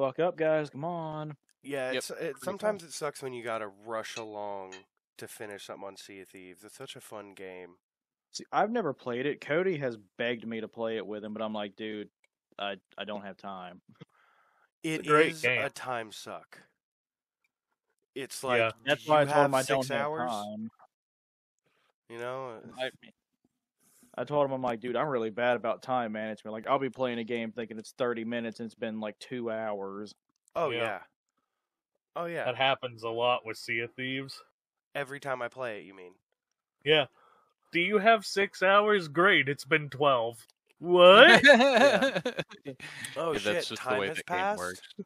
fuck up, guys. Come on. Yeah, Yep, it, sometimes it sucks when you gotta rush along to finish something on Sea of Thieves. It's such a fun game. See, I've never played it. Cody has begged me to play it with him, but I'm like, dude, I I don't have time. It a is game. a time suck. It's like Yeah. That's why I told have him I don't six have hours. time. You know, I, I told him I'm like, dude, I'm really bad about time management. Like, I'll be playing a game thinking it's 30 minutes and it's been like two hours. oh Yeah. yeah. oh yeah. That happens a lot with Sea of Thieves. Every time I play it, you mean? Yeah. Do you have six hours? Great, it's been twelve. What? Yeah. Oh Yeah, shit! that's just the way has the game works.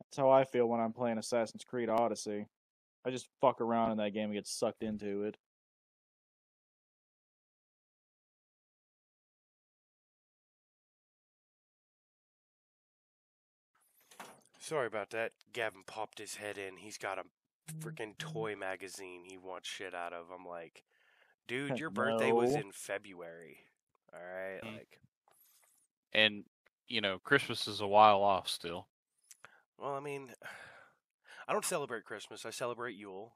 That's how I feel when I'm playing Assassin's Creed Odyssey. I just fuck around in that game and get sucked into it. Sorry about that. Gavin popped his head in. He's got a freaking toy magazine he wants shit out of. I'm like, dude, your birthday was in February. All right, Mm. like, And you know, Christmas is a while off still. well, I mean, I don't celebrate Christmas. I celebrate Yule.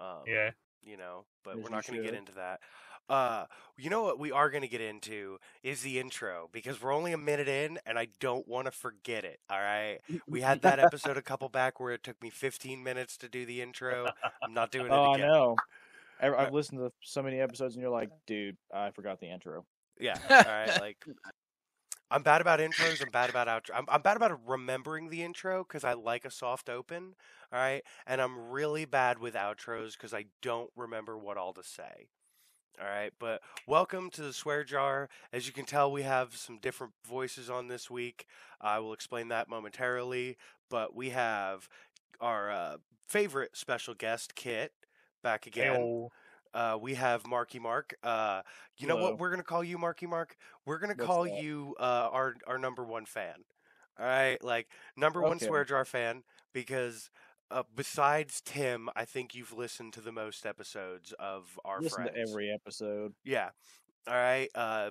Um, yeah. you know, but As we're not going to get into that. Uh, you know what we are going to get into is the intro because we're only a minute in and I don't want to forget it. All right. We had that episode a couple back where it took me 15 minutes to do the intro. I'm not doing it Oh, I again. know. I- I've listened to so many episodes, and you're like, dude, I forgot the intro. Yeah. All right. Like, I'm bad about intros. I'm bad about outro. I'm, I'm bad about remembering the intro because I like a soft open. All right. And I'm really bad with outros because I don't remember what all to say. All right. But welcome to the swear jar. As you can tell, we have some different voices on this week. I will explain that momentarily. But we have our uh, favorite special guest, Kit, back again. Ayo. Uh, we have Marky Mark. Uh, you know what we're gonna call you, Marky Mark? We're gonna What's call that? you uh, our our number one fan. All right, like number one Okay. swear jar fan because uh, besides Tim, I think you've listened to the most episodes of our Listen friends. to every episode. Yeah. All right. Uh,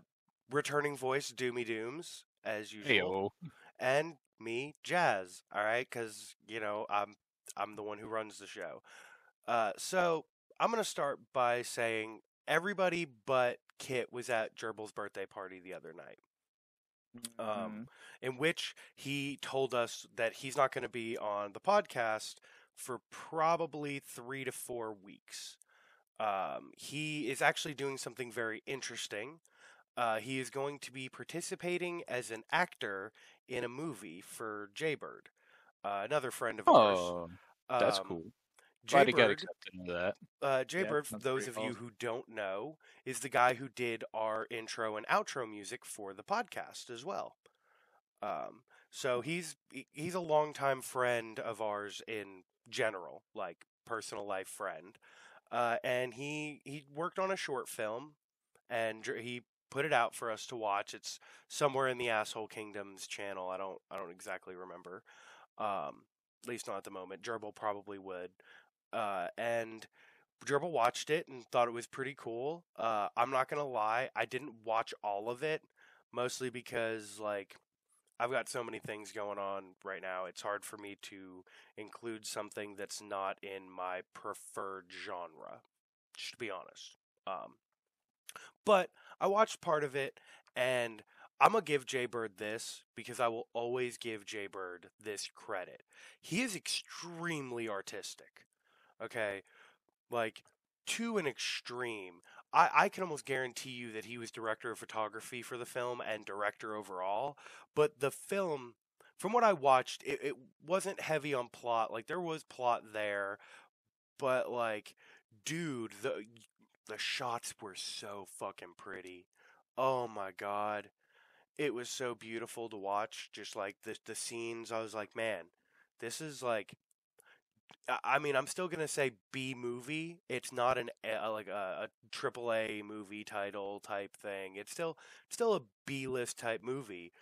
returning voice Doomy Dooms as usual Heyo. and me, Jazz. All right, because you know I'm I'm the one who runs the show. Uh, so I'm gonna start by saying everybody but Kit was at Gerbill's birthday party the other night, Mm-hmm. um, in which he told us that he's not going to be on the podcast for probably three to four weeks. Um, he is actually doing something very interesting. Uh, he is going to be participating as an actor in a movie for Jaybird, uh, another friend of ours. Oh, that's Um, cool. Glad he got Jaybird, accepted into that. uh, Jaybird, for those of you who don't know, is the guy who did our intro and outro music for the podcast as well. Um, so he's he's a longtime friend of ours in general, like personal life friend. Uh, and he he worked on a short film, and he put it out for us to watch. It's somewhere in the Asshole Kingdoms channel. I don't I don't exactly remember. Um, at least not at the moment. Gerbill probably would. Uh, and Gerbill watched it and thought it was pretty cool. Uh, I'm not gonna lie, I didn't watch all of it, mostly because like I've got so many things going on right now. It's hard for me to include something that's not in my preferred genre. Just to be honest. Um, but I watched part of it, and I'm gonna give Jaybird this because I will always give Jaybird this credit. He is extremely artistic. Okay, like to an extreme. I, I can almost guarantee you that he was director of photography for the film and director overall. But the film, from what I watched, it, it wasn't heavy on plot. Like there was plot there, but like, dude, the the shots were so fucking pretty. Oh my god. It was so beautiful to watch. Just like the the scenes, I was like, man, this is like I- mean, I'm still gonna say B movie. It's not an a, like a, a triple A movie title type thing. It's still still a B list type movie,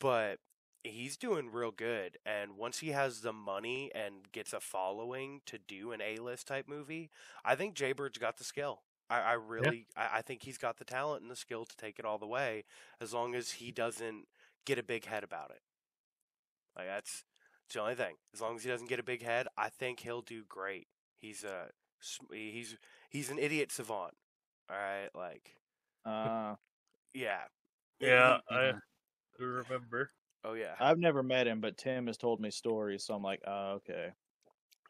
but he's doing real good. And once he has the money and gets a following to do an A list type movie, I think Jaybird's got the skill. I, I really, I, I think he's got the talent and the skill to take it all the way, as long as he doesn't get a big head about it. Like that's, that's the only thing. As long as he doesn't get a big head, I think he'll do great. He's a, he's he's an idiot savant. All right, like Uh, yeah, Yeah, I remember. oh yeah. I've never met him, but Tim has told me stories, so I'm like, oh, okay.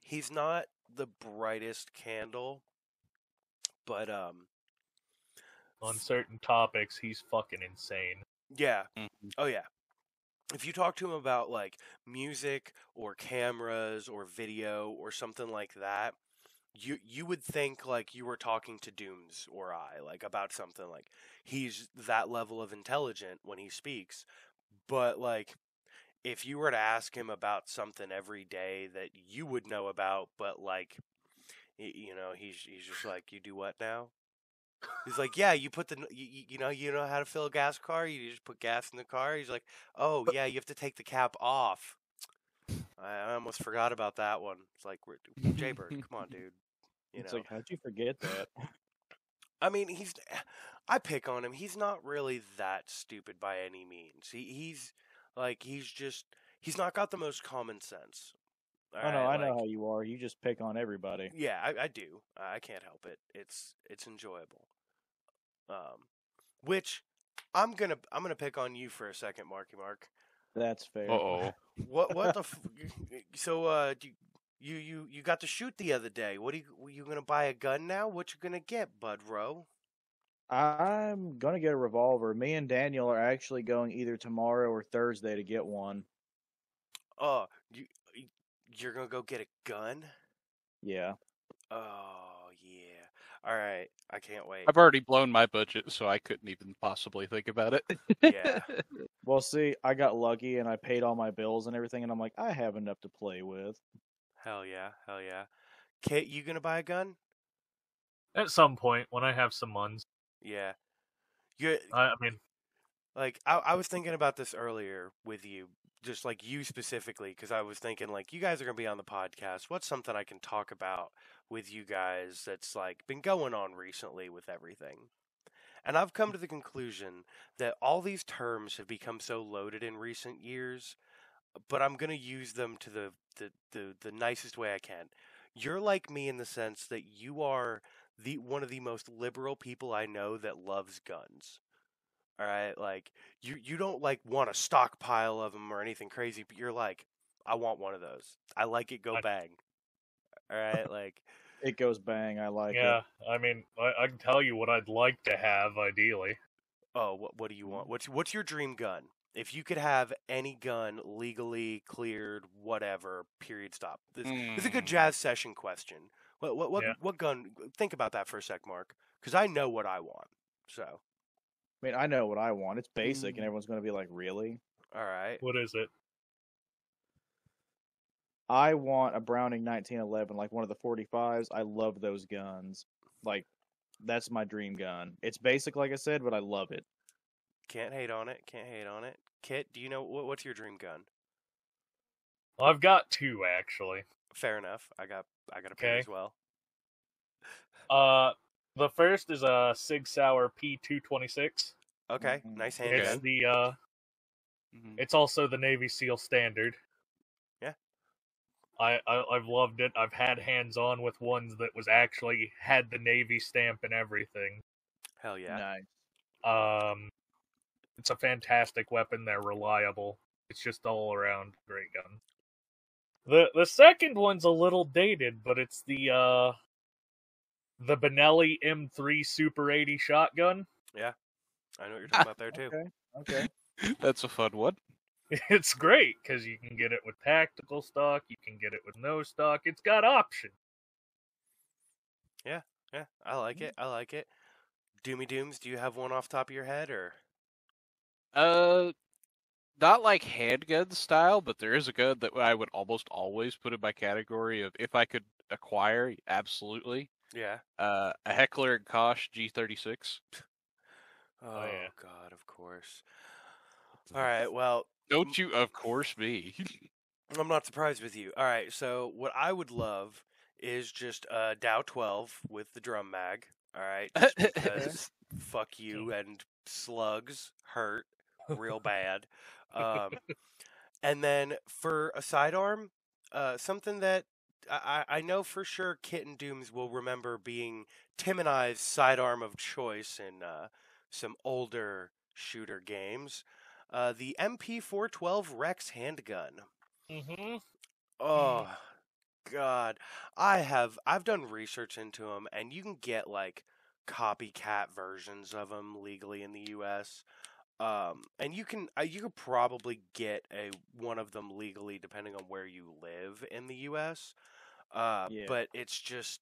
he's not the brightest candle, but um, On certain topics, he's fucking insane. yeah, Mhm. oh yeah. If you talk to him about like music or cameras or video or something like that, you you would think like you were talking to Dooms or I like about something like he's that level of intelligent when he speaks, but like if you were to ask him about something every day that you would know about, but like you know he's he's just like you do what now he's like yeah you put the you, you- know you know how to fill a gas car you just put gas in the car he's like oh yeah you have to take the cap off i, I almost forgot about that one it's like jaybird come on dude you it's know like, how'd you forget that? i mean he's i pick on him he's not really that stupid by any means he, he's like he's just he's not got the most common sense oh no, I alright? know how you are. You just pick on everybody. Yeah, I, I do. I can't help it. It's it's enjoyable. Um, which I'm gonna I'm gonna pick on you for a second, Marky Mark. That's fair. Uh oh. What what the f- so uh do you you you got to shoot the other day? What are you were you gonna buy a gun now? What you gonna get, Bud Rowe? I'm gonna get a revolver. Me and Daniel are actually going either tomorrow or Thursday to get one. Oh, you you're gonna go get a gun? Yeah. Oh yeah. All right, I can't wait. I've already blown my budget, so I couldn't even possibly think about it. Yeah. Well, see, I got lucky and I paid all my bills and everything, and I'm like, I have enough to play with. Hell yeah, hell yeah. Kate, you gonna buy a gun? At some point, when I have some months, Yeah. You I, I mean, like I, I was thinking about this earlier with you just like you specifically because i was thinking like you guys are going to be on the podcast what's something i can talk about with you guys that's like been going on recently with everything and i've come to the conclusion that all these terms have become so loaded in recent years but i'm going to use them to the, the the the nicest way i can you're like me in the sense that you are the one of the most liberal people i know that loves guns all right, like you you don't like want a stockpile of them or anything crazy, but you're like, I want one of those. I like it. Go bang. All right, like It goes bang. I like yeah, it. I mean, I, I can tell you what I'd like to have ideally. oh, what what do you want? What's what's your dream gun? If you could have any gun legally cleared, whatever. Period. Stop. This, this is a good Hmm. jazz session question. What what what Yeah. what gun? Think about that for a sec, Mark, because I know what I want. So, I mean, I know what I want. It's basic, Mm. and everyone's gonna be like, really? all right. What is it? I want a Browning 1911, like one of the 45s. I love those guns. Like, that's my dream gun. It's basic, like I said, but I love it. Can't hate on it. Can't hate on it. Kit, do you know what, what's your dream gun? Well, I've got two actually. Fair enough. I got I got a pair Okay. as well. Uh, the first is a Sig Sauer P226. Okay, Mhm. nice Okay. It's the uh, Mhm. it's also the Navy SEAL standard. Yeah. I, I I've loved it. I've had hands on with ones that was actually had the Navy stamp and everything. Hell yeah. Nice. Um, it's a fantastic weapon. They're reliable. It's just all around great gun. The the second one's a little dated, but it's the uh the Benelli M3 Super 80 shotgun. Yeah. I know what you're talking about there too. Okay. Okay. That's a fun one. It's great because you can get it with tactical stock, you can get it with no stock. It's got options. Yeah, yeah, I like it. I like it. Doomy Dooms, do you have one off top of your head or Uh, not like handgun style, but there is a gun that I would almost always put in my category of if I could acquire, absolutely. yeah? Uh, a Heckler and Koch G36. Oh, yeah. god, of course. All right, well, Don't you, of course, be. I'm not surprised with you. All right, so what I would love is just a DAO 12 with the drum mag. All right, just because fuck you and slugs hurt real bad. Um, and then for a sidearm, uh, something that I, I I know for sure Kit and Dooms will remember being Tim and I's sidearm of choice in uh, some older shooter games. Uh, the MP412 Rex handgun. Mm-hmm. Oh god. I have I've done research into them and you can get like copycat versions of them legally in the US. Um and you can uh, you could probably get a one of them legally depending on where you live in the US. Uh Yeah. but it's just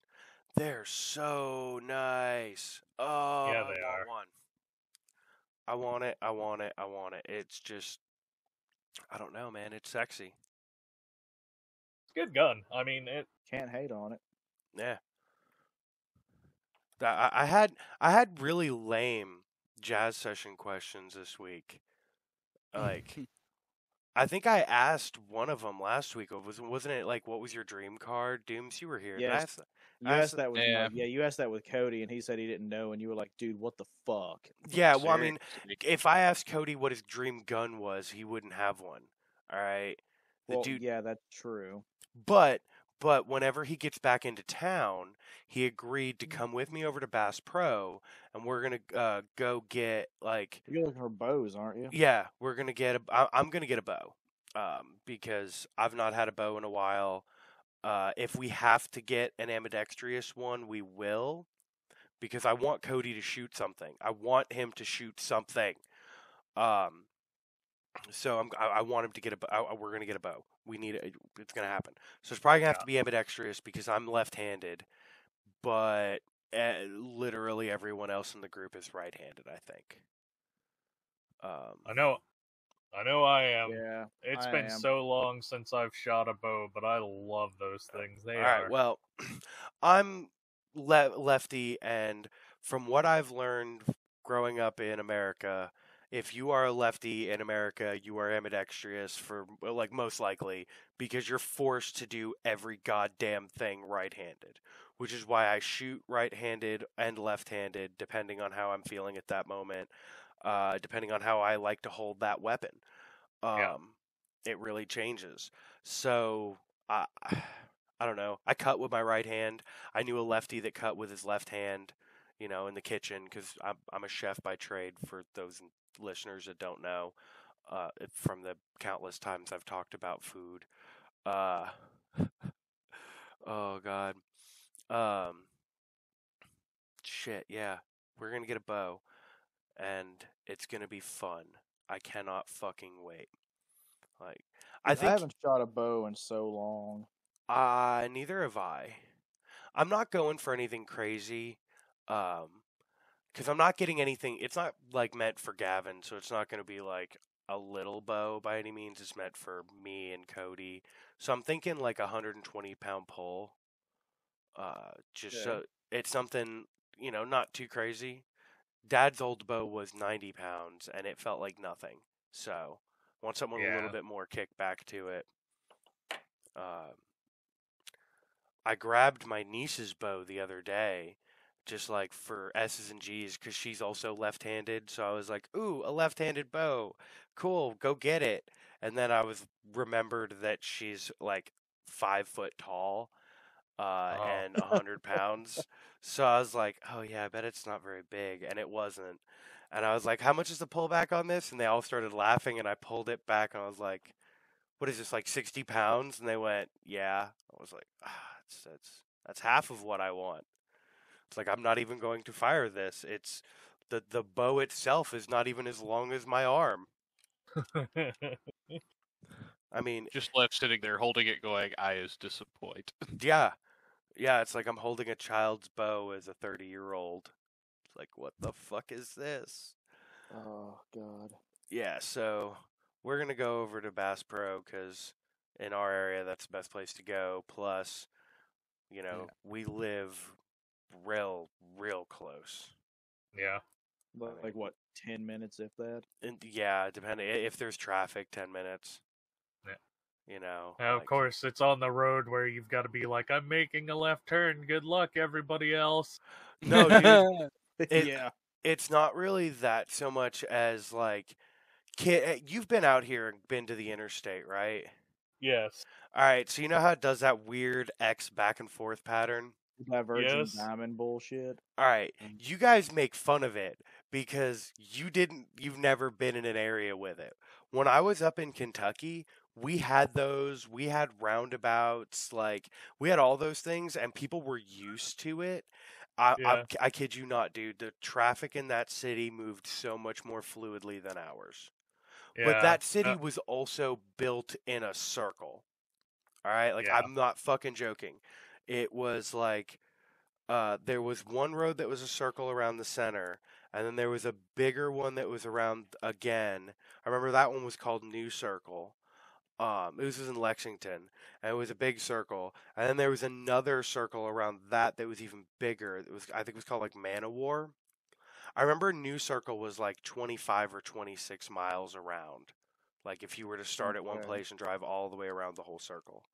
they're so nice. Oh, Yeah, they are. one. I want it. I want it. I want it. It's just I don't know, man. It's sexy. It's a good gun. I mean, it. Can't hate on it. Yeah. That- I, I had I had really lame jazz session questions this week. Like, I think I asked one of them last week. Was wasn't it like, what was your dream card? Dooms, you were here. Did I Yes. ask- You asked that with Yeah. yeah. yeah, you asked that with Cody, and he said he didn't know, and you were like, "Dude, what the fuck?" yeah. Well, I mean, if I asked Cody what his dream gun was, he wouldn't have one. All right. The Well, dude, yeah, that's true. But but whenever he gets back into town, he agreed to come with me over to Bass Pro, and we're gonna uh, go get like You're looking for bows, aren't you? yeah, we're gonna get a. I, I'm gonna get a bow, um, because I've not had a bow in a while. Uh, if we have to get an ambidextrous one, we will, because I want Cody to shoot something. I want him to shoot something. Um, so I'm, I, I want him to get a. I, we're gonna get a bow. We need it. It's gonna happen. So it's probably gonna have to be ambidextrous because I'm left-handed, but uh, literally everyone else in the group is right-handed. I think. Um, I know. I know. I am. yeah. It's I been am. so long since I've shot a bow, but I love those uh, things. They All are. right. Well, I'm le- lefty, and from what I've learned growing up in America, if you are a lefty in America, you are ambidextrous for like most likely because you're forced to do every goddamn thing right-handed, which is why I shoot right-handed and left-handed depending on how I'm feeling at that moment, uh, depending on how I like to hold that weapon. Um, Yeah. it really changes. So I, I don't know. I cut with my right hand. I knew a lefty that cut with his left hand, you know, in the kitchen because I'm I'm a chef by trade. For those listeners that don't know, uh, from the countless times I've talked about food. Uh, oh God. Um. Shit. Yeah, we're gonna get a bow, and it's gonna be fun. I cannot fucking wait. Like, I I, haven't shot a bow in so long. uh, neither have I. I'm not going for anything crazy, um, because I'm not getting anything. It's not like meant for Gavin, so it's not going to be like a little bow by any means. It's meant for me and Cody. So I'm thinking like a 120 pound pull. Uh, just so it's something you know, not too crazy. Dad's old bow was 90 pounds, and it felt like nothing. So want something with a little bit more kickback to it. Um, I grabbed my niece's bow the other day, just like for S's and G's, because she's also left-handed. So I was like, "Ooh, a left-handed bow, cool, go get it." And then I was remembered that she's like five foot tall, uh, Oh. and a hundred pounds. So I was like, "Oh yeah, I bet it's not very big," and it wasn't. And I was like, "How much is the pullback on this?" And they all started laughing, and I pulled it back, and I was like, "What is this like sixty pounds?" And they went, "Yeah." I was like, ah, "That's that's that's half of what I want." It's like I'm not even going to fire this. It's the the bow itself is not even as long as my arm. I mean, Just left sitting there holding it, going, "I is disappoint." yeah, yeah. It's like I'm holding a child's bow as a thirty year old. It's like, what the fuck is this? Oh God. Yeah, so we're gonna go over to Bass Pro because in our area that's the best place to go. Plus, you know, we live real, real close. yeah. Like, like what? Ten minutes, if that. And yeah, depending if there's traffic, ten minutes. You know, Now, of course, it's on the road where you've got to be like, I'm making a left turn. Good luck, everybody else. No, dude, It- yeah. it's not really that so much as like, kid, you've been out here and been to the interstate, right? Yes. All right, so you know how it does that weird X back and forth pattern? Divergent Yes. diamond bullshit. All right, Mm. you guys make fun of it because you didn't, you've never been in an area with it. When I was up in Kentucky, we had those, we had roundabouts, like, we had all those things, and people were used to it. I, Yeah. I, I kid you not, dude. The traffic in that city moved so much more fluidly than ours. Yeah. But that city uh, was also built in a circle. All right, like Yeah. I'm not fucking joking. It was like uh, there was one road that was a circle around the center, and then there was a bigger one that was around again. I remember that one was called New Circle. Um, it was in Lexington, and it was a big circle. And then there was another circle around that that was even bigger. It was I think it was called like Man o' War. I remember a New Circle was like 25 or 26 miles around. Like if you were to start at one place and drive all the way around the whole circle.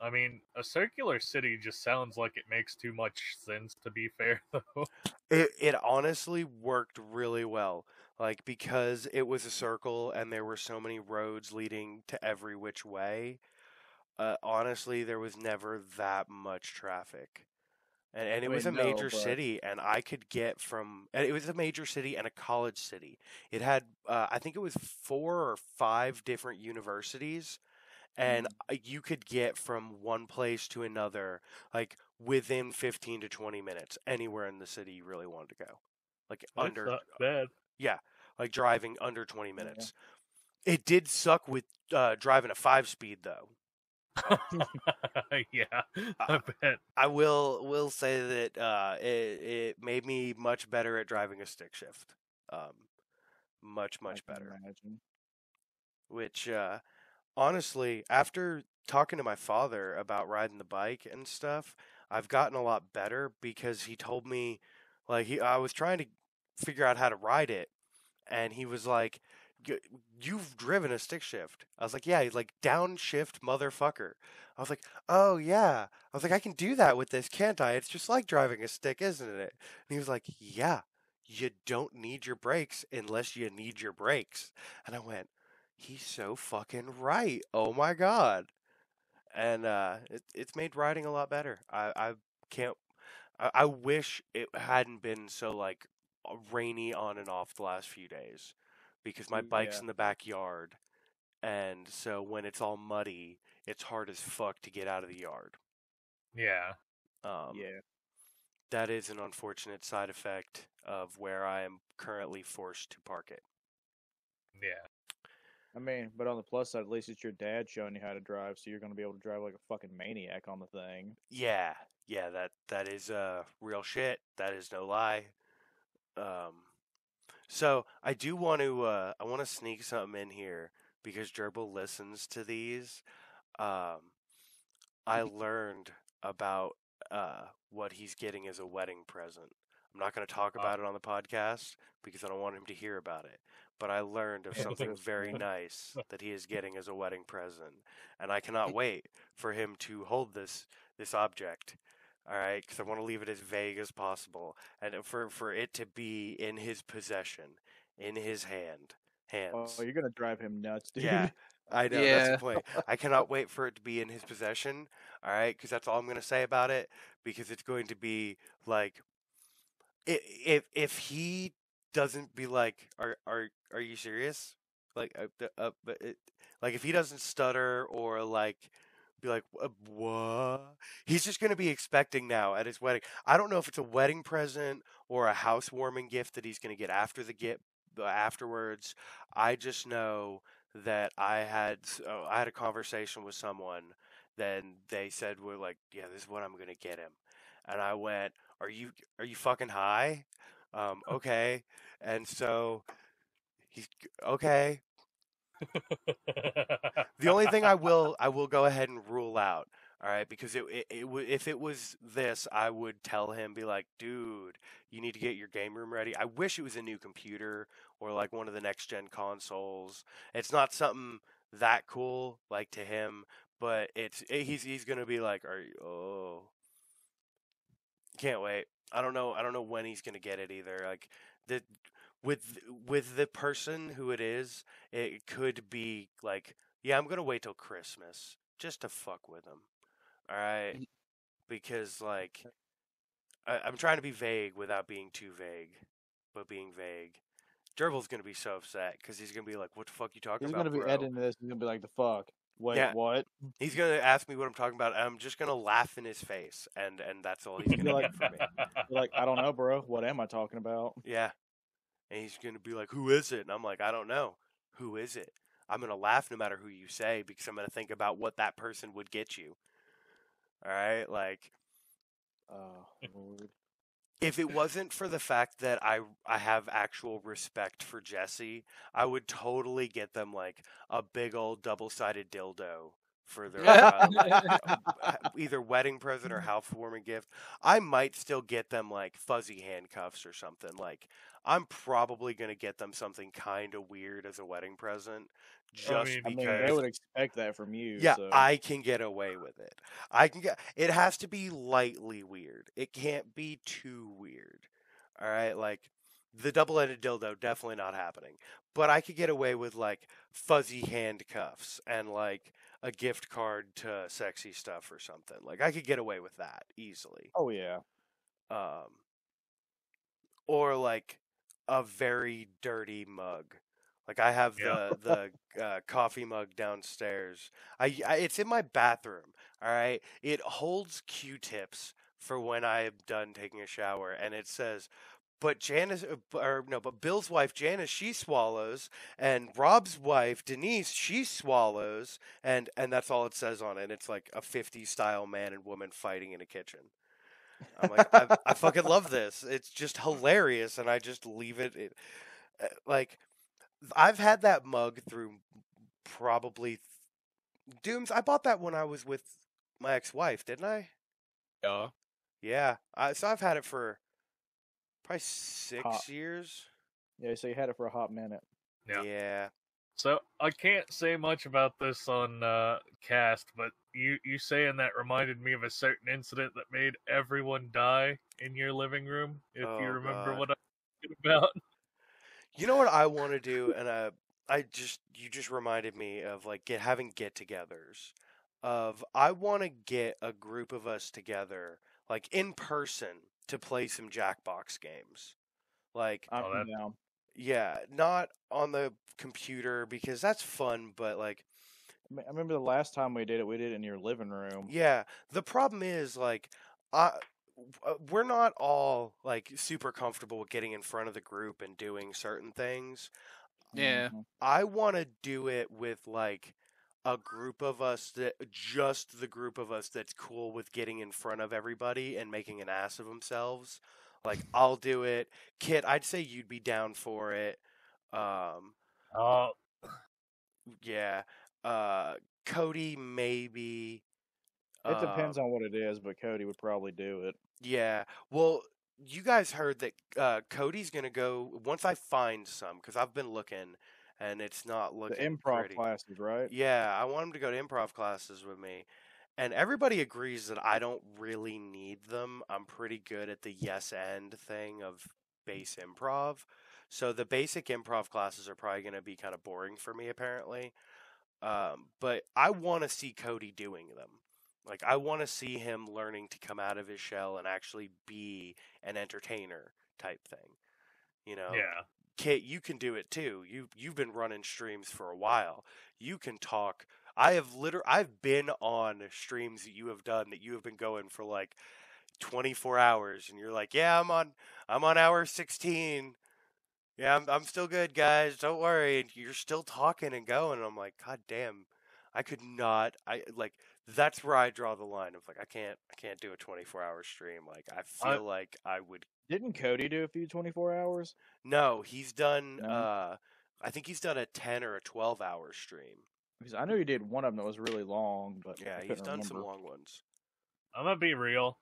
I mean, a circular city just sounds like it makes too much sense, to be fair, though. It it honestly worked really well. Like because it was a circle and there were so many roads leading to every which way. Uh, honestly, there was never that much traffic. And, and it was a no, major but- city, and I could get from. And it was a major city and a college city. It had, uh, I think it was four or five different universities, and uh, you could get from one place to another like within 15 to 20 minutes anywhere in the city you really wanted to go like That's under not bad. Like driving under 20 minutes it did suck with uh, driving a five speed though yeah, I bet. i will will say that uh, it, it made me much better at driving a stick shift um, much I much better imagine. which uh, honestly, after talking to my father about riding the bike and stuff, I've gotten a lot better because he told me, like, he I was trying to figure out how to ride it, and he was like, "You've driven a stick shift." I was like, "Yeah." He's like, "Downshift, motherfucker." I was like, "Oh yeah." I was like, "I can do that with this, can't I? It's just like driving a stick, isn't it?" And he was like, "Yeah." You don't need your brakes unless you need your brakes. And I went, he's so fucking right. Oh my god. And uh it, it's made riding a lot better. I I can't I, wish it hadn't been so like rainy on and off the last few days because my bike's Yeah. in the backyard and so when it's all muddy, it's hard as fuck to get out of the yard. Yeah. Um yeah. that is an unfortunate side effect of where I am currently forced to park it. Yeah. I mean, but on the plus side, at least it's your dad showing you how to drive, so you're going to be able to drive like a fucking maniac on the thing. Yeah, yeah, that that is uh real shit. That is no lie. Um so I do want to uh I want to sneak something in here because Gerbill listens to these. Um I learned about uh what he's getting as a wedding present. I'm not going to talk about it on the podcast because I don't want him to hear about it. But I learned of something very nice that he is getting as a wedding present, and I cannot wait for him to hold this this object. All right, because I want to leave it as vague as possible, and for for it to be in his possession, in his hand, hands. Oh, you're going to drive him nuts, dude. Yeah, I know that's Yeah. the point. I cannot wait for it to be in his possession. All right, because that's all I'm going to say about it. Because it's going to be like, i- if if he doesn't be like, are are are you serious? Like, uh, uh, but it, like if he doesn't stutter or like be like, "Uh, what? He's just going to be expecting now at his wedding. I don't know if it's a wedding present or a housewarming gift that he's going to get after the gift afterwards. I just know that I had uh, I had a conversation with someone. Then they said we're like, yeah, this is what I'm gonna get him, and I went, are you are you fucking high? Um, okay, and so he's okay. The only thing I will I will go ahead and rule out, all right, because it, it, it if it was this, I would tell him be like, dude, you need to get your game room ready. I wish it was a new computer or like one of the next gen consoles. It's not something that cool, like to him. But it's eh, he's he's gonna be like, are you? Oh, can't wait. I don't know. I don't know when he's gonna get it either. Like the with with the person who it is, it could be like, yeah, I'm gonna wait till Christmas just to fuck with him. All right, mm. because like I, I'm trying to be vague without being too vague, but being vague. Gerbill's gonna be so upset because he's gonna be like, "What the fuck you talking He's about?" He's gonna be bro?" editing this. He's gonna be like, "The fuck? Wait, Yeah. what?" He's gonna ask me what I'm talking about, and I'm just gonna laugh in his face, and and that's all he's gonna like- get from me. Like, "I don't know, bro. What am I talking about?" Yeah. And he's going to be like, Who is it? And I'm like, I don't know. Who is it? I'm going to laugh no matter who you say because I'm going to think about what that person would get you. All right? Like, Oh lord. if it wasn't for the fact that I I have actual respect for Jesse, I would totally get them like a big old double-sided dildo for their uh, uh, either wedding present or housewarming gift. I might still get them like fuzzy handcuffs or something. Like I'm probably gonna get them something kind of weird as a wedding present, just mean, I mean, they would expect that from you. Yeah, so. I can get away with it. I can get. It has to be lightly weird. It can't be too weird. All right, like the double-ended dildo, definitely not happening. But I could get away with like fuzzy handcuffs and like a gift card to sexy stuff or something. Like I could get away with that easily. Oh yeah. Um, or like a very dirty mug. Like I have Yeah. the the uh, coffee mug downstairs. I, I it's in my bathroom. All right, it holds Q-tips for when I am done taking a shower, and it says. But Janice, uh, or no, but Bill's wife Janice, she swallows, and Rob's wife Denise, she swallows, and and that's all it says on it. It's like a 50 style man and woman fighting in a kitchen. I'm like, I, I fucking love this. It's just hilarious, and I just leave it. it uh, like, I've had that mug through probably Dooms. I bought that when I was with my ex-wife, didn't I? Yeah. Yeah. I, so I've had it for probably six Hot. years. Yeah. So you had it for a hot minute. Yeah. yeah. So I can't say much about this on uh, cast, but you you saying that reminded me of a certain incident that made everyone die in your living room. If Oh, you remember God. what I'm talking about. You know what I want to do, and uh, I just you just reminded me of like get having get-togethers. Of I want to get a group of us together, like in person, to play some Jackbox games. Like, Oh, that- yeah, not on the computer because that's fun, but like, I remember the last time we did it. We did it in your living room. yeah. The problem is like, I uh, we're not all like super comfortable with getting in front of the group and doing certain things. Yeah. Mhm. I want to do it with like a group of us that just the group of us that's cool with getting in front of everybody and making an ass of themselves. Like I'll do it. Kit, I'd say you'd be down for it. Um Oh, yeah. Uh Cody maybe It depends Um, on what it is, but Cody would probably do it. Yeah. Well, you guys heard that uh, Cody's gonna go once I find some because I've been looking and it's not The looking improv pretty. classes, right? Yeah, I want him to go to improv classes with me. And everybody agrees that I don't really need them. I'm pretty good at the yes and thing of base improv. So the basic improv classes are probably going to be kind of boring for me, apparently. Um, but I want to see Cody doing them. Like, I want to see him learning to come out of his shell and actually be an entertainer type thing. You know? yeah. Kit, you can do it too. You you've been running streams for a while. You can talk. I have liter I've been on streams that you have done that you have been going for like 24 hours and you're like, "Yeah, I'm on I'm on hour 16. Yeah, I'm I'm still good, guys. Don't worry." And you're still talking and going. And I'm like, "God damn. I could not I like that's where I draw the line of like I can't I can't do a 24-hour stream. Like I I- feel like I would Didn't Cody do a few 24 hours? no, he's done. No? Uh, I think he's done a ten or a twelve hour stream. Because I know he did one of them that was really long, but Yeah, he's couldn't done some long ones. I'm gonna be real.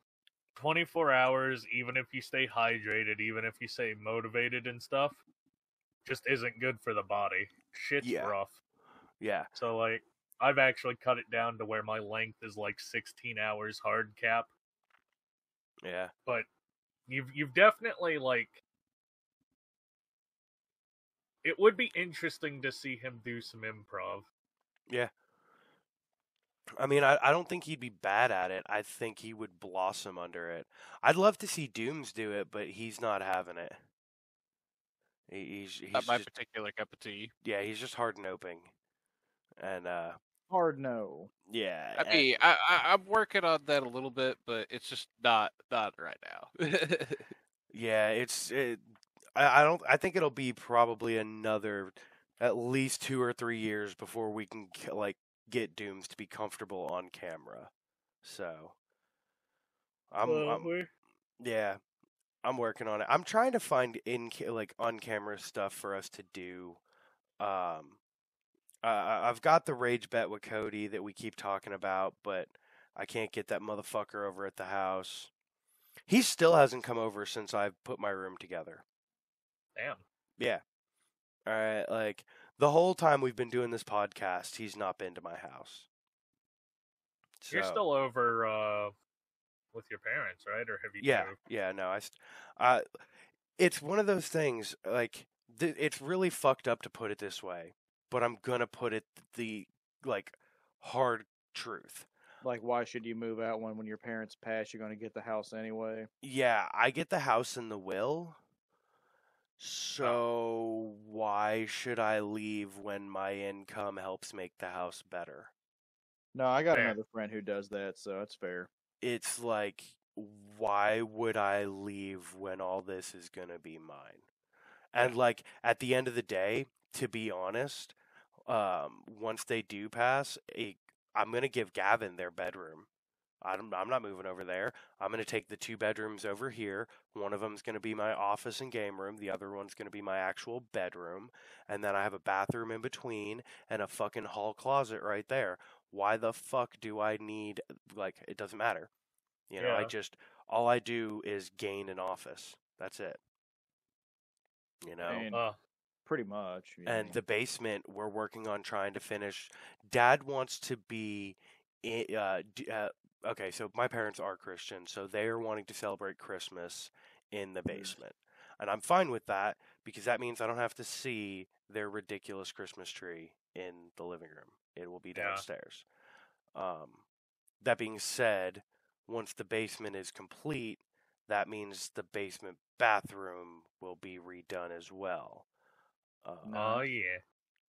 24 hours, even if you stay hydrated, even if you stay motivated and stuff, just isn't good for the body. Shit's Yeah. rough. Yeah. So like I've actually cut it down to where my length is like 16 hours hard cap. Yeah. But you've you've definitely like it would be interesting to see him do some improv. Yeah. I mean, I, I don't think he'd be bad at it. I think he would blossom under it. I'd love to see Dooms do it, but he's not having it. He, he's he's Not my just, particular cup of tea. yeah, he's just hard and noping, and uh, Hard no. yeah, I mean, I, I I'm working on that a little bit, but it's just not not right now. yeah, it's it, I, I don't. I think it'll be probably another at least two or three years before we can like get Dooms to be comfortable on camera. So, I'm, I'm Yeah, I'm working on it. I'm trying to find in like on camera stuff for us to do. Um, uh, I- I've got the rage bet with Cody that we keep talking about, but I can't get that motherfucker over at the house. He still hasn't come over since I've put my room together. Damn. Yeah. All right, like the whole time we've been doing this podcast, he's not been to my house. You're still over uh with your parents, right? Or have you yeah moved? yeah no i st- uh it's one of those things like th- it's really fucked up to put it this way but i'm gonna put it the like hard truth Like, why should you move out when when your parents pass? You're going to get the house anyway. yeah i get the house in the will uh so why should i leave when my income helps make the house better No, I got Fair. another friend who does that, so that's fair. it's like why would i leave when all this is going to be mine and like at the end of the day to be honest um once they do pass I'm going to give gavin their bedroom I'm, I'm not moving over there. I'm going to take the two bedrooms over here. One of them's going to be my office and game room. The other one's going to be my actual bedroom. And then I have a bathroom in between and a fucking hall closet right there. Why the fuck do I need, like, it doesn't matter. You know, yeah. I just, all I do is gain an office. That's it. You know? And Uh, pretty much. you and the basement we're working on trying to finish dad wants to be uh, d- uh okay so my parents are christian so they are wanting to celebrate christmas in the Mm. basement and i'm fine with that because that means i don't have to see their ridiculous christmas tree in the living room it will be Yeah. downstairs um that being said once the basement is complete that means the basement bathroom will be redone as well uh, oh yeah.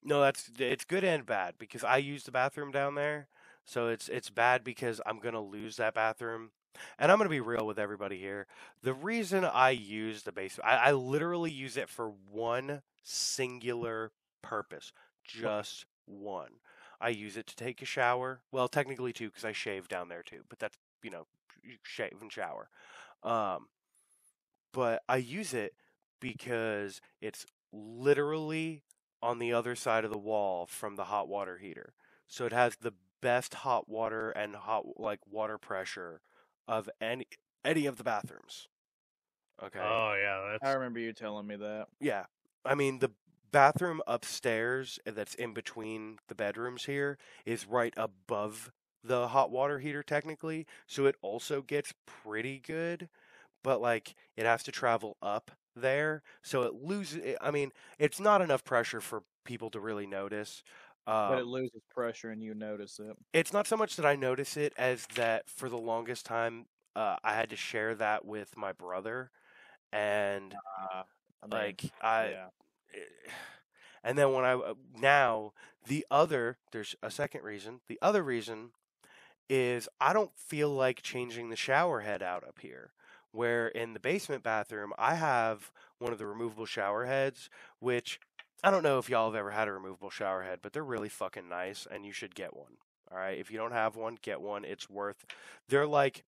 no, that's it's good and bad because I use the bathroom down there. So it's it's bad because I'm going to lose that bathroom. And I'm going to be real with everybody here. The reason I use the basement, I, I literally use it for one singular purpose, just one. I use it to take a shower. Well, technically two because I shave down there too, but that's you know shave and shower. Um, but I use it because it's literally on the other side of the wall from the hot water heater. So it has the best hot water and hot like water pressure of any any of the bathrooms. Okay. Oh yeah, I remember you telling me that. Yeah. I mean, the bathroom upstairs uh, that's in between the bedrooms here is right above the hot water heater, technically. So it also gets pretty good, but like it has to travel up there. So it loses. I mean, it's not enough pressure for people to really notice. Um, But it loses pressure and you notice it. it's not so much that I notice it as that for the longest time, uh, I had to share that with my brother. And Uh, I mean, like, I, yeah. and then when I uh, now the other there's a second reason. The other reason is I don't feel like changing the shower head out up here. Where in the basement bathroom I have one of the removable shower heads, which I don't know if y'all have ever had a removable shower head, but they're really fucking nice and you should get one. All right, if you don't have one, get one. It's worth. They're like,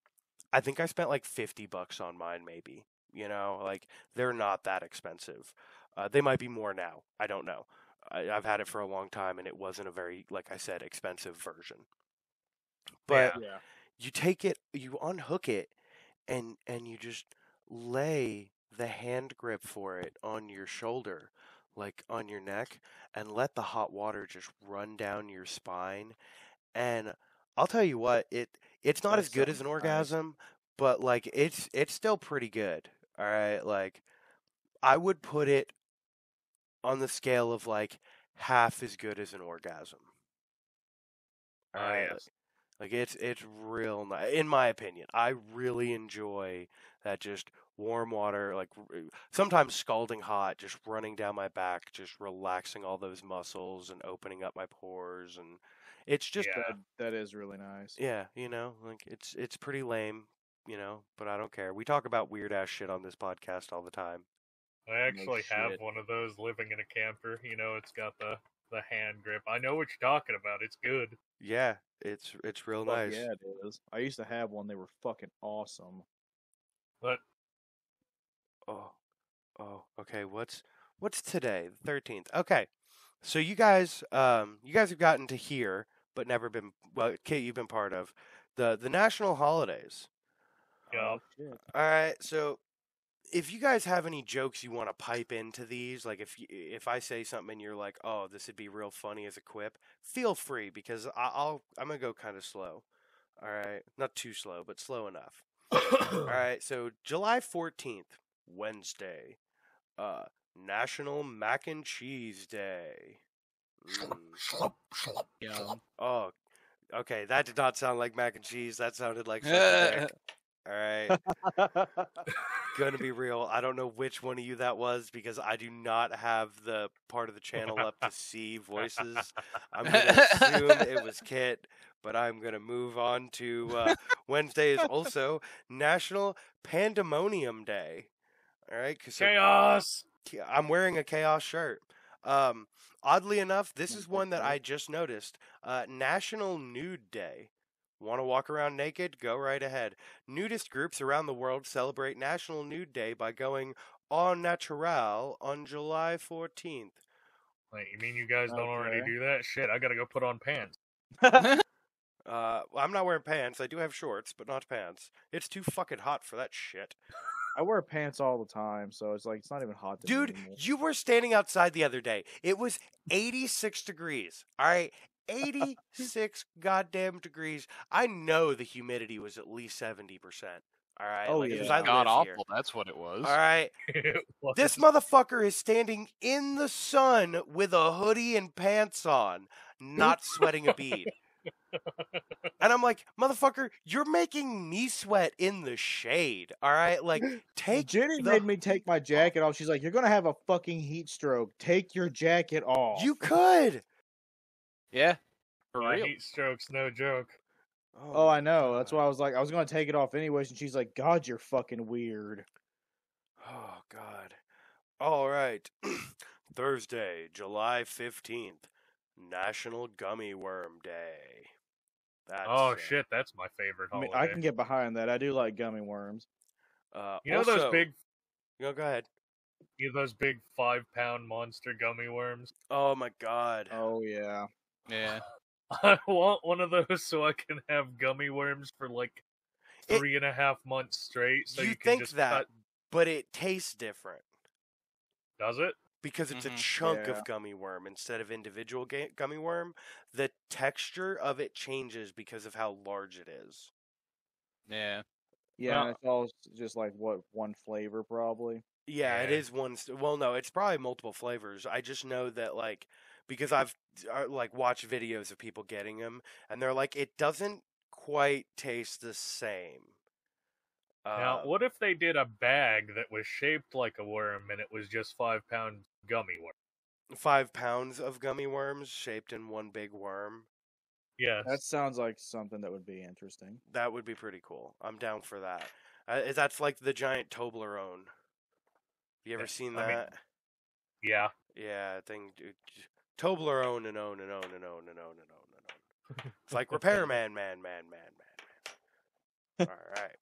I think I spent like fifty bucks on mine, maybe. You know, like they're not that expensive. Uh, they might be more now. I don't know. I, I've had it for a long time, and it wasn't a very, like I said, expensive version. But Yeah. you take it, you unhook it, and and you just lay the hand grip for it on your shoulder, like on your neck and let the hot water just run down your spine. And I'll tell you what, it it's not as good as an orgasm, but like it's it's still pretty good. All right, like I would put it on the scale of like half as good as an orgasm. All Ah, right, yes. Like it's it's real nice in my opinion. I really enjoy that just warm water, like uh, sometimes scalding hot, just running down my back, just relaxing all those muscles and opening up my pores, and it's just Yeah. That that is really nice. yeah, you know, like it's it's pretty lame, you know, but I don't care. We talk about weird ass shit on this podcast all the time. I actually have shit. one of those living in a camper. You know, it's got the the hand grip. I know what you're talking about. It's good. Yeah, it's it's real Fuck nice. Yeah, it is. I used to have one. They were fucking awesome. But Oh, oh, okay. What's what's today? The thirteenth. Okay, so you guys, um, you guys have gotten to hear, but never been. Well, Kate, you've been part of the the national holidays. yeah, Oh. All right, so if you guys have any jokes you want to pipe into these, like if you, if I say something and you're like, "Oh, this would be real funny as a quip," feel free because I, I'll I'm gonna go kind of slow. All right, not too slow, but slow enough. All right, so July 14th, Wednesday, uh, National Mac and Cheese Day. Mm. Yum. Oh, okay, that did not sound like mac and cheese. That sounded like such a dick. All right, gonna be real. I don't know which one of you that was because I do not have the part of the channel up to see voices. I'm gonna assume it was Kit, but I'm gonna move on to uh, Wednesday is also National Pandemonium Day. All right, so chaos. I'm wearing a chaos shirt. Um, oddly enough, this is one that I just noticed. Uh, National Nude Day. Want to walk around naked? Go right ahead. Nudist groups around the world celebrate National Nude Day by going au naturel on July 14th. Wait, you mean you guys don't already do that? Shit, I gotta go put on pants. Uh, well, I'm not wearing pants. I do have shorts, but not pants. It's too fucking hot for that shit. I wear pants all the time, so it's like it's not even hot. Dude, you were standing outside the other day. It was 86 degrees. All right. 86 goddamn degrees. I know the humidity was at least 70%. All right. Oh, like, 'cause yeah. God live here. awful. That's what it was. All right. Was- This motherfucker is standing in the sun with a hoodie and pants on, not sweating a bead. And I'm like, motherfucker, you're making me sweat in the shade. All right. Like, take Jenny the- made me take my jacket off. She's like, "You're gonna have a fucking heat stroke. Take your jacket off." You could. Yeah. For yeah, real. heat strokes, no joke. Oh, my I know. That's why I was like, I was gonna take it off anyways, and she's like, "God, you're fucking weird." Oh God. All right. Thursday, July 15th, National Gummy Worm Day. That's oh uh, shit, that's my favorite I mean, holiday. I can get behind that. I do like gummy worms. Uh, You know also- those big, No, go ahead. you know those big five pound monster gummy worms? Oh my God. Oh yeah. Yeah. I want one of those so I can have gummy worms for like It- three and a half months straight. So you, you, can think just that, cut- but it tastes different does it? because it's Mhm. a chunk Yeah. of gummy worm instead of individual ga- gummy worm. The texture of it changes because of how large it is. Yeah. Yeah, Well- it's all just like what one flavor probably. Yeah, it Yeah. is one. Well, no, it's probably multiple flavors. I just know that like because I've uh, like watched videos of people getting them, and they're like, it doesn't quite taste the same. now, Uh, what if they did a bag that was shaped like a worm and it was just five pound gummy worm? five pounds of gummy worms shaped in one big worm. Yeah, That sounds like something that would be interesting. That would be pretty cool. I'm down for that. Uh, that's like the giant Toblerone. Have You ever Yeah, seen I mean- that? yeah. Yeah, thing. Toblerone and own and own and own and own and own and own. It's like repairman, man, man, man, man, man. All right.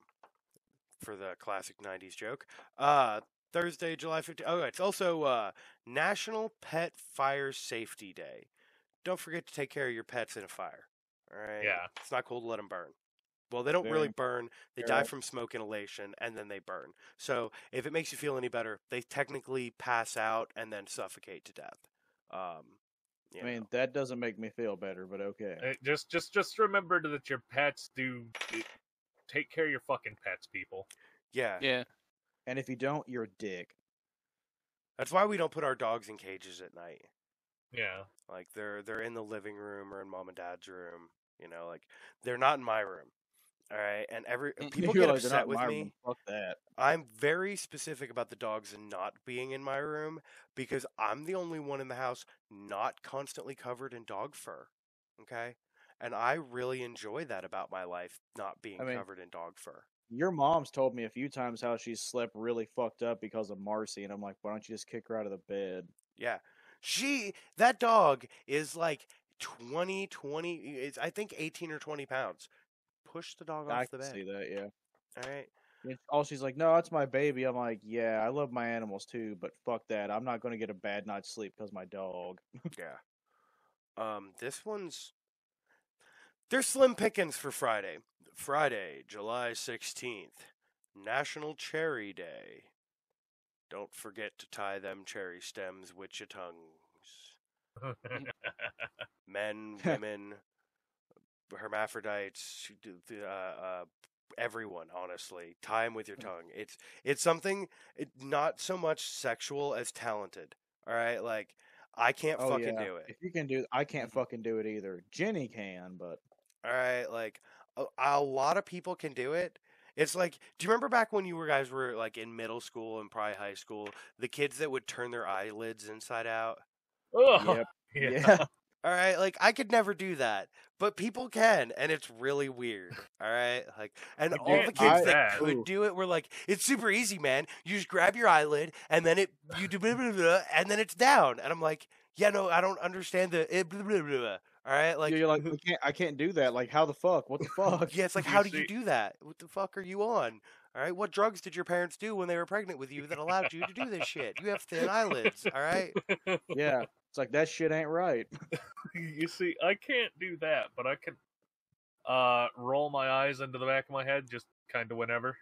For the classic '90s joke. Uh, Thursday, July 15th. Oh, it's also uh, National Pet Fire Safety Day. Don't forget to take care of your pets in a fire. All right. Yeah. It's not cool to let them burn. Well, they don't really Burn. They die right. from smoke inhalation and then they burn. So if it makes you feel any better, they technically pass out and then suffocate to death. Um, I mean, know. that doesn't make me feel better, but okay. Uh, Just, just, just remember that your pets do. Take care of your fucking pets, people. yeah, Yeah. And if you don't, you're a dick. that's why we don't put our dogs in cages at night. Yeah. Like they're they're in the living room or in mom and dad's room. You know, like they're not in my room. All right, and every Mm, people get like, "They're not upset with me. room." Fuck that. I'm very specific about the dogs not being in my room because I'm the only one in the house not constantly covered in dog fur. Okay? And I really enjoy that about my life, not being I mean- covered in dog fur. Your mom's told me a few times how she slept really fucked up because of Marcy, and I'm like, why don't you just kick her out of the bed? Yeah. She, that dog is like 20, 20, it's, I think 18 or 20 pounds. Push the dog I off the can bed. see that, yeah. All right. And all she's like, no, that's my baby. I'm like, yeah, I love my animals too, but fuck that. I'm not going to get a bad night's sleep because my dog. Yeah. Um, this one's they're slim pickings for Friday. Friday, July 16th, National Cherry Day. Don't forget to tie them cherry stems with your tongues. Men, women, hermaphrodites, uh, uh, everyone. Honestly, tie them with your tongue. It's it's something it, not so much sexual as talented. All right, like I can't oh, fucking yeah. do it. If you can do I can't fucking do it either. Jenny can, but All right, like a, a lot of people can do it. It's like, do you remember back when you were guys were like in middle school and probably high school, the kids that would turn their eyelids inside out? oh, yep. yeah. Yeah. All right, like I could never do that, but people can, and it's really weird. All right, like, and all the kids do that that. could Ooh. do it were like, it's super easy, man. You just grab your eyelid, and then it you do blah, blah, blah, and then it's down. And I'm like, yeah, no, I don't understand the eh, blah, blah, blah, blah. All right, like, you're like, I can't, I can't do that. Like, how the fuck? What the fuck? Yeah, it's like, how do you do that? What the fuck are you on? All right, what drugs did your parents do when they were pregnant with you that allowed you to do this shit? You have thin eyelids, all right? yeah. It's like that shit ain't right. you see, I can't do that, but I can uh roll my eyes into the back of my head just kind of whenever.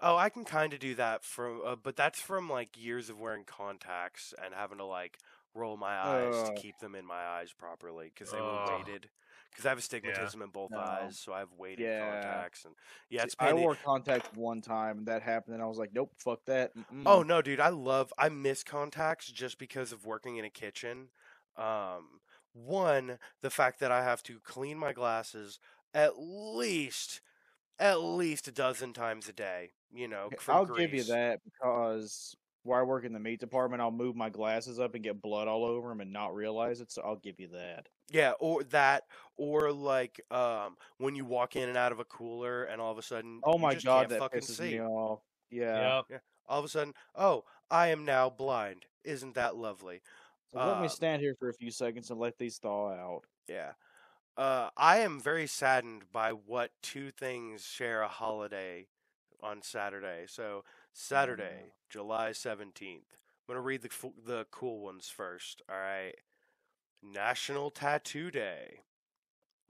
Oh, I can kind of do that from, uh, but that's from like years of wearing contacts and having to like roll my eyes to keep them in my eyes properly because they Ugh. were weighted. Because I have astigmatism in both No. eyes, so I have weighted Yeah. contacts, and yeah, it's I wore contacts one time, and that happened, and I was like, nope, fuck that. Mm-mm. Oh no, dude, I love I miss contacts just because of working in a kitchen. Um one, the fact that I have to clean my glasses at least at least a dozen times a day, you know, I'll give you that because where I work in the meat department, I'll move my glasses up and get blood all over them and not realize it. So I'll give you that. Yeah, or that or like um when you walk in and out of a cooler and all of a sudden Oh you my just god, can't that fucking pisses see. me off. Yeah. Yep. All of a sudden, oh, I am now blind. Isn't that lovely? So let me Um, stand here for a few seconds and let these thaw out. Yeah. Uh, I am very saddened by what two things share a holiday on Saturday. So, Saturday, July 17th. I'm going to read the, the cool ones first. All right. National Tattoo Day,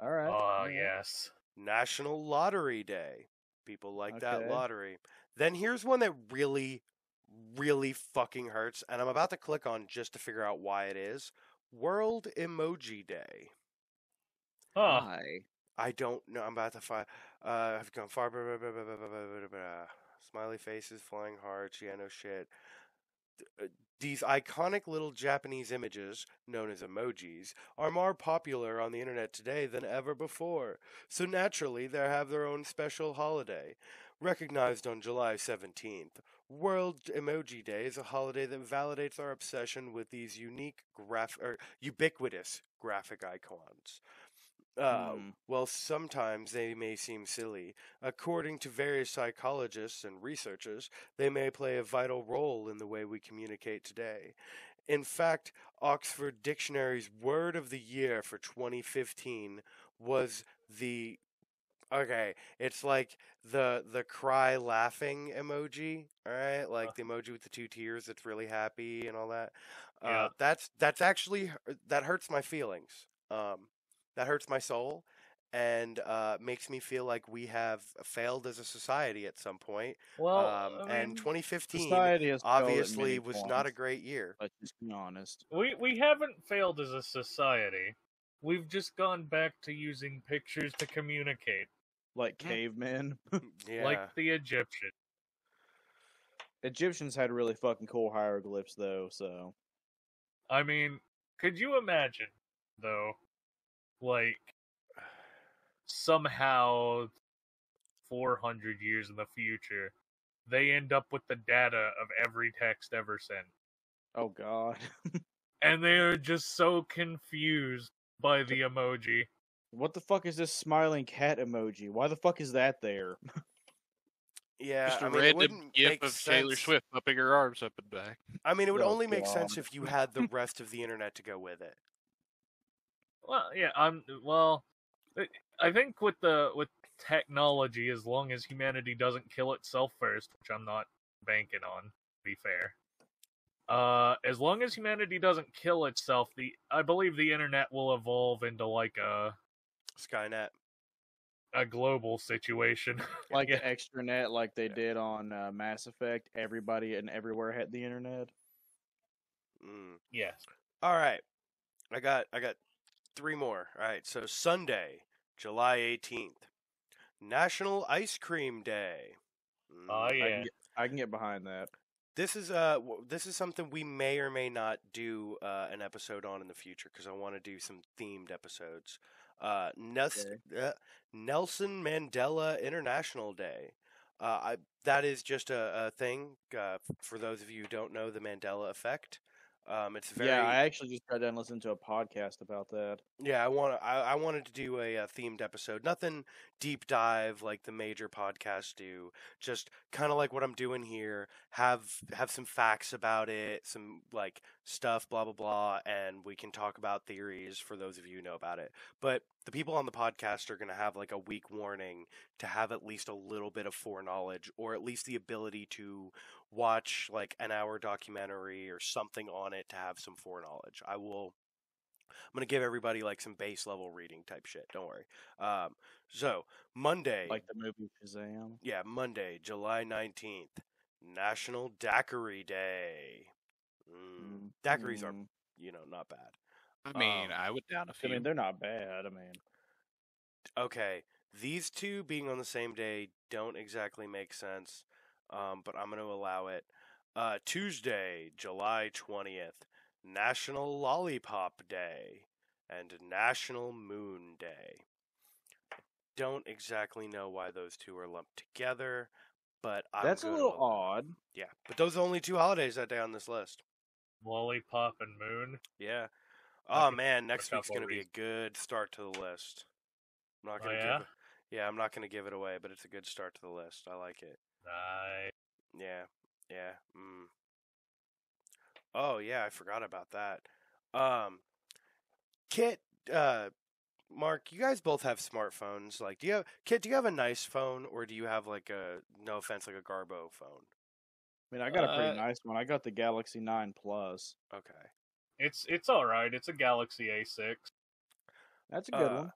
All right. Oh all right. yes. National Lottery Day. People like that lottery. Then here's one that really, really fucking hurts, and I'm about to click on just to figure out why it is World Emoji Day. Huh. Hi. I don't know. I'm about to find. Uh, I've gone far. blah, blah, blah, Smiley faces, flying hearts. Yeah, no shit. Uh, These iconic little Japanese images, known as emojis, are more popular on the internet today than ever before. So naturally, they have their own special holiday. Recognized on July 17th, World Emoji Day is a holiday that validates our obsession with these unique, graph- or ubiquitous graphic icons. Uh, Hmm. Well, sometimes they may seem silly. According to various psychologists and researchers, they may play a vital role in the way we communicate today. In fact, Oxford Dictionary's word of the year for 2015 was the okay, it's like the the cry laughing emoji, all right? Like the emoji with the two tears that's really happy and all that. Uh, Yeah. that's that's actually that hurts my feelings. Um that hurts my soul and uh, makes me feel like we have failed as a society at some point. Well, um, I and mean, 2015 Society has failed at obviously many was not a great year. Let's just be honest. we we haven't failed as a society. We've just gone back to using pictures to communicate, Like Mm. cavemen. Yeah. like the Egyptians. Egyptians had really fucking cool hieroglyphs though, so I mean, could you imagine though, like somehow 400 years in the future, they end up with the data of every text ever sent, oh god. and they are just so confused by the emoji. what the fuck is this smiling cat emoji? Why the fuck is that there? yeah, Just a I mean, random gif make of Taylor Swift upping her arms up and back. I mean, it would Oh, only make sense if you had the rest of the internet to go with it. Well, yeah, I'm well. I- I think with the with technology, as long as humanity doesn't kill itself first, which I'm not banking on, to be fair. Uh, as long as humanity doesn't kill itself, the I believe the internet will evolve into like a Skynet. a global situation. Like Yeah. extranet, like they Yeah. did on uh, Mass Effect. Everybody and everywhere had the internet. Mm. yes. All right, I got I got three more. All right, so Sunday, July 18th, National Ice Cream Day. Mm. Oh I yeah. can, get, I can get behind that. This is uh this is something we may or may not do uh, an episode on in the future because I want to do some themed episodes. Uh, Nels- uh, Nelson Mandela International Day. Uh, I that is just a, a thing. Uh, for those of you who don't know the Mandela effect, um, it's very Yeah, I actually just got done listening to a podcast about that. Yeah, I want I, I wanted to do a, uh themed episode. Nothing deep dive like the major podcasts do. Just kind of like what I'm doing here. Have have some facts about it, some like stuff, blah blah blah, and we can talk about theories for those of you who know about it. But the people on the podcast are going to have like a week warning to have at least a little bit of foreknowledge, or at least the ability to watch like an hour documentary or something on it to have some foreknowledge. I will I'm gonna give everybody like some base level reading type shit. Don't worry. Um, so Monday, Like the movie Shazam. yeah, Monday, July nineteenth, National Daiquiri Day. Mm. Daiquiris are Mm. you know not bad. I mean, Um, I would down a I few. I mean, they're not bad. I mean, Okay, these two being on the same day don't exactly make sense, um, but I'm gonna allow it. Uh, Tuesday, July twentieth, National Lollipop Day and National Moon Day. Don't exactly know why those two are lumped together, but I'm that's a little odd. Yeah, but those are the only two holidays that day on this list. Lollipop and Moon. Yeah. Oh man, next week's gonna be a good start to the list. I'm not Oh, gonna yeah? give it. Yeah, I'm not gonna give it away, but it's a good start to the list. I like it. Nice. Yeah, yeah. Mm. Oh yeah, I forgot about that. Um, Kit, uh, Mark, you guys both have smartphones. Like, do you have Kit? Do you have a nice phone, or do you have like a no offense, like a Garbo phone? I mean, I got a pretty Uh, nice one. I got the Galaxy Nine Plus. Okay. It's it's all right. It's a Galaxy A6. That's a good Uh, one.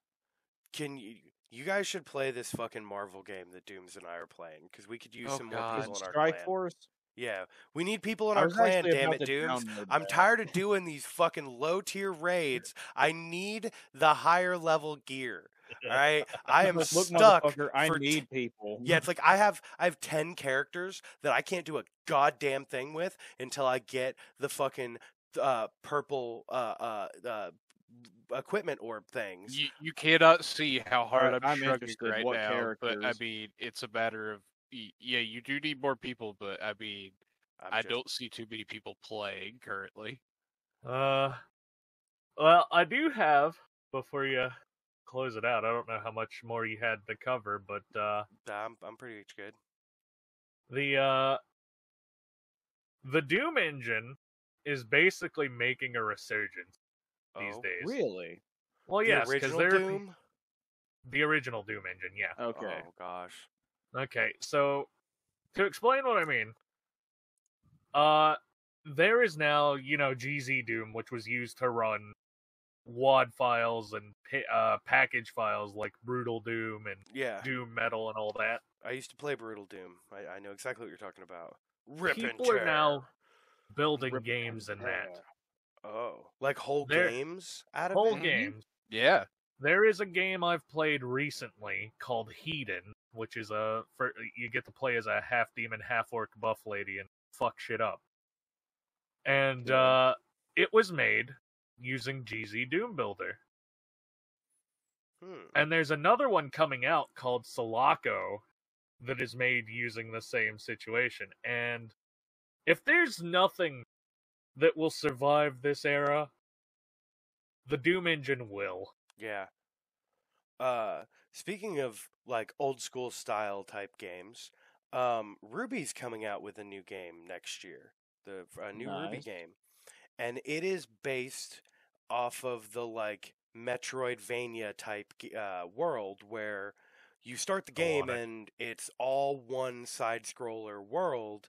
Can you? You guys should play this fucking Marvel game that Dooms and I are playing because we could use Oh, some more people in our Strike clan. Force. Yeah, we need people in our clan. Damn it, to Dooms! I'm tired of doing these fucking low tier raids. I need the higher level gear. All right, I am Look, stuck. motherfucker, I for t- need people. Yeah, it's like I have I have ten characters that I can't do a goddamn thing with until I get the fucking uh, purple uh, uh, uh, equipment orb things. You you cannot see how hard Alright, I'm, I'm struggling right What now. But I mean, it's a matter of yeah, you do need more people, but I mean, I'm I just- don't see too many people playing currently. Uh, well, I do have before you close it out. I don't know how much more you had to cover, but uh, I'm I'm pretty good. the uh, the Doom engine is basically making a resurgence these Oh, days. Really? Well, the yes, because they're Doom. the original Doom engine. Yeah. Okay. Oh gosh. Okay, so to explain what I mean, uh, there is now, you know, GZ Doom, which was used to run WAD files and uh, package files like Brutal Doom and Yeah, Doom Metal and all that. I used to play Brutal Doom. I, I know exactly what you're talking about. Rip and People are now building Rip games in that. Oh, like whole They're- games out of Whole it? games. Yeah. There is a game I've played recently called Hedon, which is a for, you get to play as a half demon, half orc buff lady and fuck shit up. And Yeah. uh, it was made using GZ Doom Builder. Hmm. And there's another one coming out called Selaco that is made using the same situation. And if there's nothing that will survive this era, the Doom engine will. Yeah. Uh, speaking of like old school style type games, um, RWBY's coming out with a new game next year. The a new RWBY game, and it is based off of the like Metroidvania type uh, world where you start the game it. and it's all one side scroller world.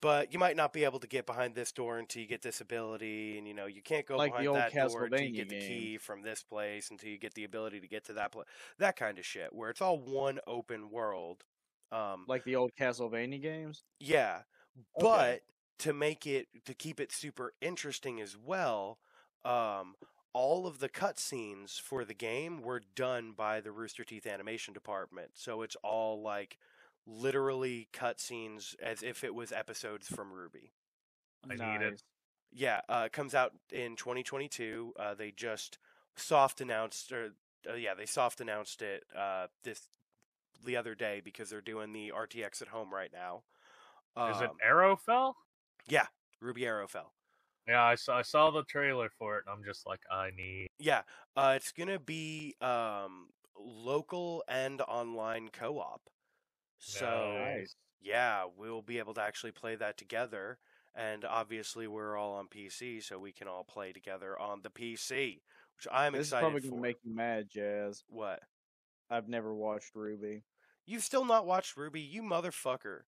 But you might not be able to get behind this door until you get this ability, and you know you can't go Like the behind old that door until you get the game. key from this place until you get the ability to get to that place. That kind of shit, where it's all one open world. Um, Like the old Castlevania games. yeah, Okay. but to make it to keep it super interesting as well, um, all of the cutscenes for the game were done by the Rooster Teeth animation department. So it's all like literally cutscenes as if it was episodes from RWBY. I need it. Yeah, uh, it comes out in 2022. Uh, they just soft announced, or uh, yeah, they soft announced it uh, this the other day because they're doing the RTX at home right now. Is it Um, Arrowfell? Yeah, RWBY Arrowfell. Yeah, I saw I saw the trailer for it and I'm just like, I need Yeah, uh, it's gonna be um, local and online co-op. So Nice. yeah, we'll be able to actually play that together. And obviously, we're all on PC, so we can all play together on the PC, which I'm This is excited probably for. gonna make you mad, Jazz. What? I've never watched RWBY. You've still not watched RWBY, you motherfucker.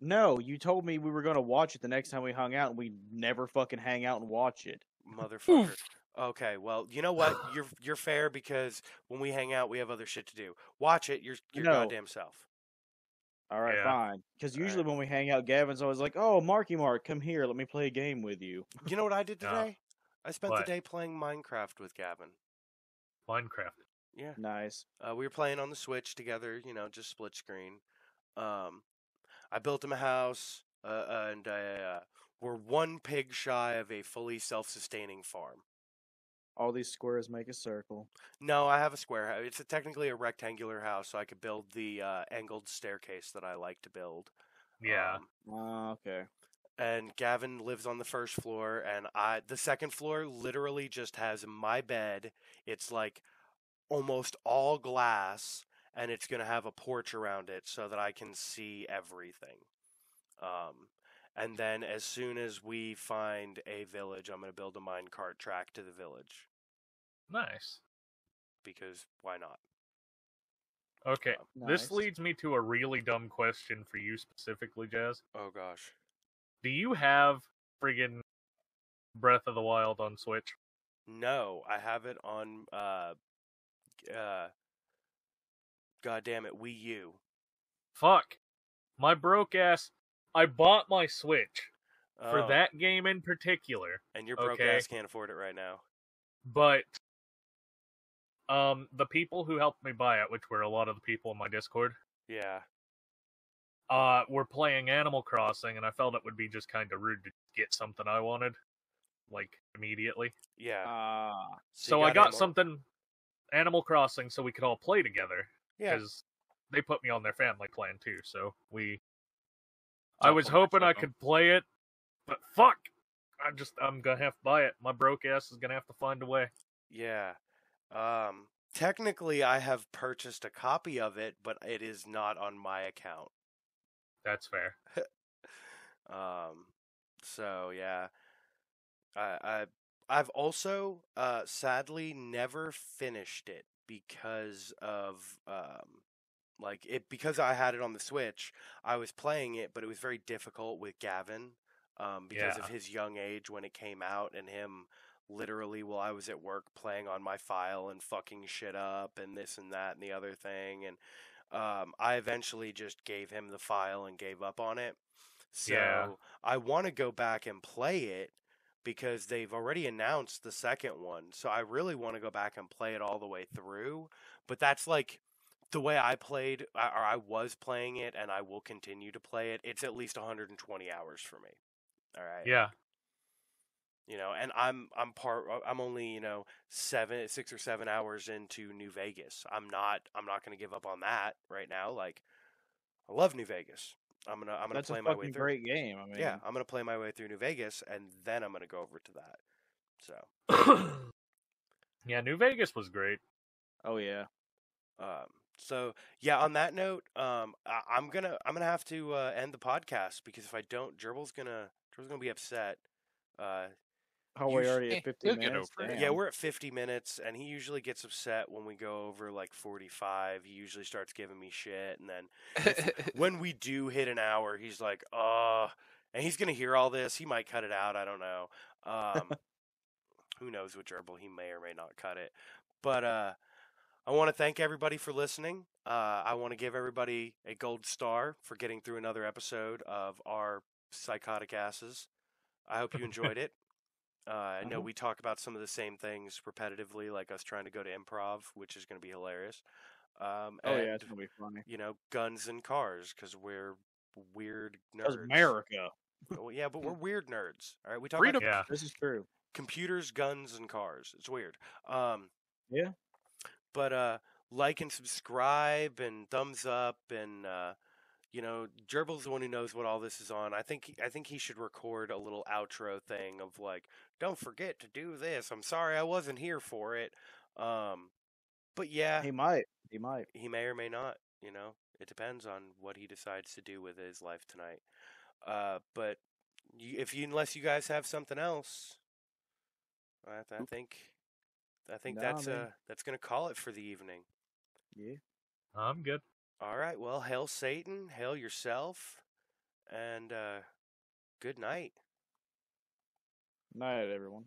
No, you told me we were gonna watch it the next time we hung out, and we never fucking hang out and watch it. Motherfucker. Okay, well, you know what? You're you're fair because when we hang out, we have other shit to do. Watch it your your No. goddamn self. All right, Yeah. fine. Because All usually right. when we hang out, Gavin's always like, "Oh, Marky Mark, come here, let me play a game with you." You know what I did No. today? I spent What? the day playing Minecraft with Gavin. Minecraft. Yeah. Nice. Uh, we were playing on the Switch together, you know, just split screen. Um, I built him a house, uh, and uh, we're one pig shy of a fully self-sustaining farm. All these squares make a circle. No, I have a square. It's a, technically a rectangular house, so I could build the uh, angled staircase that I like to build. Yeah. Um, Ah, okay. and Gavin lives on the first floor, and I the second floor literally just has my bed. It's like almost all glass, and it's gonna have a porch around it so that I can see everything. Um, and then as soon as we find a village, I'm gonna build a minecart track to the village Nice. because why not? Okay. Um, This leads me to a really dumb question for you specifically, Jazz. oh gosh, Do you have friggin' Breath of the Wild on Switch? no, I have it on uh, uh, God damn it, Wii U. Fuck. My broke ass. I bought my Switch for Oh, that game in particular, and your broke okay. ass can't afford it right now. but um the people who helped me buy it, which were a lot of the people in my Discord, Yeah. uh were playing Animal Crossing and I felt it would be just kind of rude to get something I wanted like immediately. Yeah. Ah, So you So I got got Animal- something Animal Crossing so we could all play together yeah. because they put me on their family plan too. So we, I was hoping I could play it, but fuck, I just I'm gonna have to buy it. My broke ass is gonna have to find a way. Yeah. Um technically I have purchased a copy of it, but it is not on my account. That's fair. Um so yeah. I I I've also uh sadly never finished it because of um like it because I had it on the Switch, I was playing it, but it was very difficult with Gavin um because of his young age when it came out and him literally while I was at work playing on my file and fucking shit up and this and that and the other thing and um, I eventually just gave him the file and gave up on it. So Yeah. I want to go back and play it because they've already announced the second one. So I really want to go back and play it all the way through. But that's like the way I played, I- or I was playing it, and I will continue to play it. It's at least 120 hours for me. All right. Yeah. You know, and I'm I'm part. uh, I'm only you know seven, six or seven hours into New Vegas. I'm not. I'm not going to give up on that right now. Like, I love New Vegas. I'm gonna. I'm gonna That's play a my way fucking through. great game. I mean, Yeah, I'm gonna play my way through New Vegas, and then I'm gonna go over to that. So, yeah, New Vegas was great. Oh yeah. um, so yeah. On that note, um, I, I'm gonna I'm gonna have to uh, end the podcast because if I don't, Gerbill's gonna Gerbill's gonna be upset. Uh, Oh, we're Usu- already at 50 he'll get minutes. over yeah, we're at 50 minutes, and he usually gets upset when we go over like 45. He usually starts giving me shit, and then when we do hit an hour, he's like, "Uh," and he's gonna hear all this. He might cut it out. I don't know. Um, who knows with Gerbill? He may or may not cut it. But uh, I want to thank everybody for listening. Uh, I want to give everybody a gold star for getting through another episode of our psychotic asses. I hope you enjoyed it. Uh, I know Uh-huh. we talk about some of the same things repetitively, like us trying to go to improv, which is going to be hilarious. Um, Oh and, yeah, it's gonna be funny. you know, guns and cars because we're weird nerds. America. Well, yeah, but we're weird nerds. All right, we talk Freedom. about Yeah. This is true. computers, guns, and cars. It's weird. Um, Yeah. But uh, like and subscribe and thumbs up and uh, you know, Gerbill's the one who knows what all this is on. I think I think he should record a little outro thing of like, don't forget to do this. I'm sorry I wasn't here for it. Um, but yeah, He might. He might. he may or may not. You know, it depends on what he decides to do with his life tonight. Uh, but you, if you, unless you guys have something else, I, I think, I think Nah, that's man. uh that's gonna call it for the evening. Yeah. I'm good. All right. Well, hail Satan, hail yourself, and uh, good night. Night, everyone.